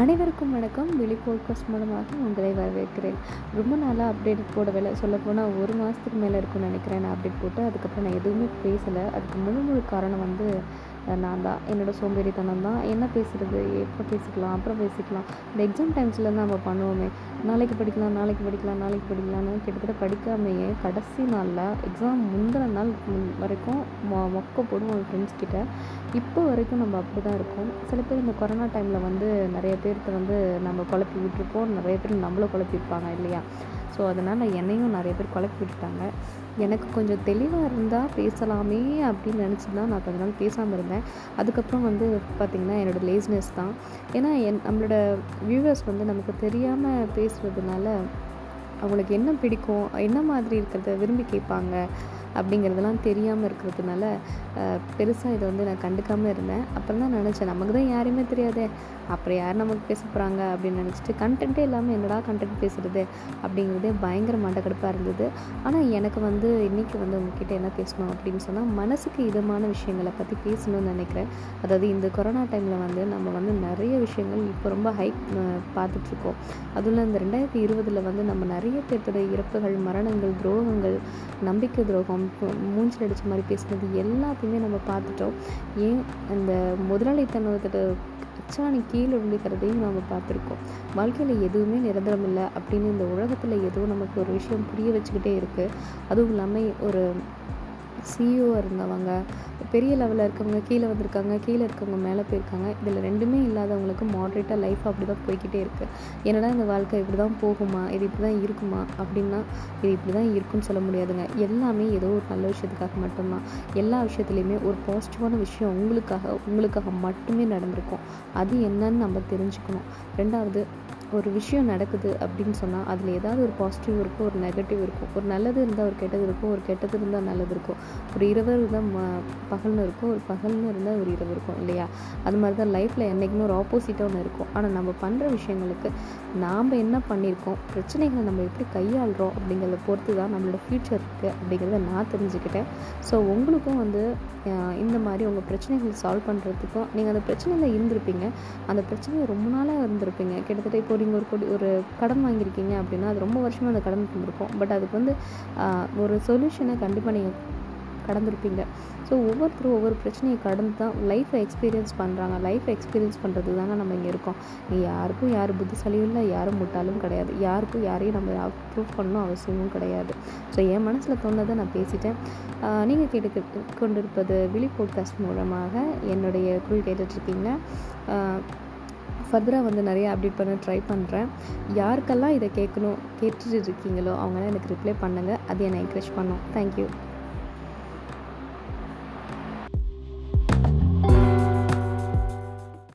அனைவருக்கும் வணக்கம். வெளி போட்காஸ்ட் மூலமாக உங்களை வரவேற்கிறேன். ரொம்ப நாளாக அப்டேட் போடவில்லை. சொல்லப்போனால் ஒரு மாதத்துக்கு மேலே இருக்கும்னு நினைக்கிறேன். நான் அப்டேட் போட்டு அதுக்கப்புறம் நான் எதுவுமே பேசலை. அதுக்கு முழு முழு காரணம் வந்து நான் தான். என்னோடய சோம்பேறித்தனம் தான். என்ன பேசுகிறது எப்போ பேசிக்கலாம்? அப்புறம் பேசிக்கலாம். இந்த எக்ஸாம் டைம்ஸில் தான் நம்ம பண்ணுவோமே. நாளைக்கு படிக்கலாம் நாளைக்கு படிக்கலாம் நாளைக்கு படிக்கலாம்னு கிட்டத்தட்ட படிக்காமையே கடைசி நாளில் எக்ஸாம் முந்தின நாள் முன் வரைக்கும் மொ மொக்க போடுவோம் ஃப்ரெண்ட்ஸ் கிட்ட. இப்போ வரைக்கும் நம்ம அப்படி தான் இருக்கோம். சில பேர் இந்த கொரோனா டைமில் வந்து நிறைய பேர்த்த வந்து நம்ம குழப்பி விட்டுருப்போம். நிறைய பேர் நம்மளும் குழப்பிருப்பாங்க இல்லையா? ஸோ அதனால் என்னையும் நிறைய பேர் குழப்பி விட்டுட்டாங்க. எனக்கு கொஞ்சம் தெளிவாக இருந்தால் பேசலாமே அப்படின்னு நினச்சி தான் நான் கொஞ்ச நாள் பேசாமல் இருந்தேன். அதுக்கப்புறம் வந்து பார்த்திங்கன்னா என்னோடய லேஸ்னஸ் தான். ஏன்னா என் நம்மளோட வியூவர்ஸ் வந்து நமக்கு தெரியாமல் பேசுகிறதுனால அவங்களுக்கு என்ன பிடிக்கும் என்ன மாதிரி இருக்கிறத விரும்பி கேட்பாங்க அப்படிங்கிறதெல்லாம் தெரியாமல் இருக்கிறதுனால பெருசாக இதை வந்து நான் கண்டுக்காமல் இருந்தேன். அப்புறம் தான் நினச்சேன் நமக்கு தான் யாரையுமே தெரியாதே அப்புறம் யார் நமக்கு பேச போகிறாங்க அப்படின்னு நினச்சிட்டு கண்டென்ட்டே இல்லாமல் என்னடா கண்டென்ட் பேசுகிறது அப்படிங்கிறதே பயங்கர மண்டக்கடுப்பாக இருந்தது. ஆனால் எனக்கு வந்து இன்றைக்கி வந்து உங்ககிட்ட என்ன பேசணும் அப்படின்னு சொன்னால் மனசுக்கு இதமான விஷயங்களை பற்றி பேசணும்னு நினைக்கிறேன். அதாவது இந்த கொரோனா டைமில் வந்து நம்ம வந்து நிறைய விஷயங்கள் இப்போ ரொம்ப ஹைப் பார்த்துட்ருக்கோம் அதுவும் இந்த ரெண்டாயிரத்தி இருபதில் வந்து நம்ம நிறைய பேர்த்தோட இறப்புகள் மரணங்கள் துரோகங்கள் நம்பிக்கை துரோகம் மூஞ்சில் அடித்த மாதிரி பேசுனது எல்லாத்தையுமே நம்ம பார்த்துட்டோம். ஏன் அந்த முதலாளித்தனத்தோட அச்சாணி கீழே விழுகிறதையும் நம்ம பார்த்துருக்கோம். வாழ்க்கையில் எதுவுமே நிரந்தரம் இல்லை அப்படின்னு இந்த உலகத்தில் ஏதோ நமக்கு ஒரு விஷயம் புரிய வச்சுக்கிட்டே இருக்குது அதுவும் இல்லாமல் ஒரு சிஇஓ இருந்தவங்க பெரிய லெவலில் இருக்கவங்க கீழே வந்திருக்காங்க கீழே இருக்கவங்க மேலே போயிருக்காங்க இதில் ரெண்டுமே இல்லாதவங்களுக்கு மாட்ரேட்டாக லைஃப் அப்படி தான் போய்கிட்டே இருக்குது என்னடா இந்த வாழ்க்கை இப்படி தான் போகுமா? இது இப்படி தான் இருக்குமா? அப்படின்னா இது இப்படி தான் இருக்குன்னு சொல்ல முடியாதுங்க. எல்லாமே ஏதோ ஒரு நல்ல விஷயத்துக்காக மட்டும்தான். எல்லா விஷயத்துலையுமே ஒரு பாசிட்டிவான விஷயம் உங்களுக்காக உங்களுக்காக மட்டுமே நடந்திருக்கும். அது என்னன்னு நம்ம தெரிஞ்சுக்கணும். ரெண்டாவது ஒரு விஷயம் நடக்குது அப்படின்னு சொன்னால் அதில் ஏதாவது ஒரு பாசிட்டிவ் இருக்கும் ஒரு நெகட்டிவ் இருக்கும் ஒரு நல்லது இருந்தால் ஒரு கெட்டது இருக்கும் ஒரு கெட்டது இருந்தால் நல்லது இருக்கும். ஒரு இரவு இருந்தால் ம பகல்னு இருக்கும் ஒரு பகல்னு இருந்தால் ஒரு இரவு இருக்கும் இல்லையா? அது மாதிரி தான் லைஃப்பில் என்றைக்குமே ஒரு ஆப்போசிட்டாக ஒன்று இருக்கும். ஆனால் நம்ம பண்ணுற விஷயங்களுக்கு நாம் என்ன பண்ணியிருக்கோம் பிரச்சனைகளை நம்ம எப்படி கையாளுறோம் அப்படிங்கிறத பொறுத்து தான் நம்மளோட ஃப்யூச்சர் இருக்குது அப்படிங்கிறத நான் தெரிஞ்சுக்கிட்டேன். ஸோ உங்களுக்கும் வந்து இந்த மாதிரி உங்கள் பிரச்சனைகள் சால்வ் பண்ணுறதுக்கும் நீங்கள் அந்த பிரச்சனையில் இருந்திருப்பீங்க. அந்த பிரச்சனையை ரொம்ப நாளாக இருந்திருப்பீங்க. கிட்டத்தட்ட இப்போ நீங்கள் ஒரு கொடி ஒரு கடன் வாங்கியிருக்கீங்க அப்படின்னா அது ரொம்ப வருஷமாக அந்த கடன் இருந்திருக்கும். பட் அதுக்கு வந்து ஒரு சொல்யூஷனை கண்டிப்பாக நீங்கள் கடந்திருப்பீங்க. ஸோ ஒவ்வொருத்தரும் ஒவ்வொரு பிரச்சனையை கடந்து தான் லைஃப்பை எக்ஸ்பீரியன்ஸ் பண்ணுறாங்க லைஃப்பை எக்ஸ்பீரியன்ஸ் பண்ணுறது தாங்க நம்ம இங்கே இருக்கோம். நீ யாருக்கும் யாரும் புத்திசாலியும் இல்லை யாரும் முட்டாலும் கிடையாது. யாருக்கும் யாரையும் நம்ம அப்ரூவ் பண்ணணும் அவசியமும் கிடையாது. ஸோ என் மனசில் தோணுதை நான் பேசிட்டேன். நீங்கள் கேட்டு கொண்டிருப்பது விழி போட்காஸ்ட் மூலமாக என்னுடைய குரல் கேட்டுட்ருக்கீங்க ஃபர்தராக வந்து நிறைய அப்டேட் பண்ண ட்ரை பண்ணுறேன் யாருக்கெல்லாம் இதை கேட்கணும் கேட்டுட்டு இருக்கீங்களோ அவங்களாம் எனக்கு ரிப்ளை பண்ணுங்கள் அது என்னை என்கரேஜ் பண்ணும். தேங்க்யூ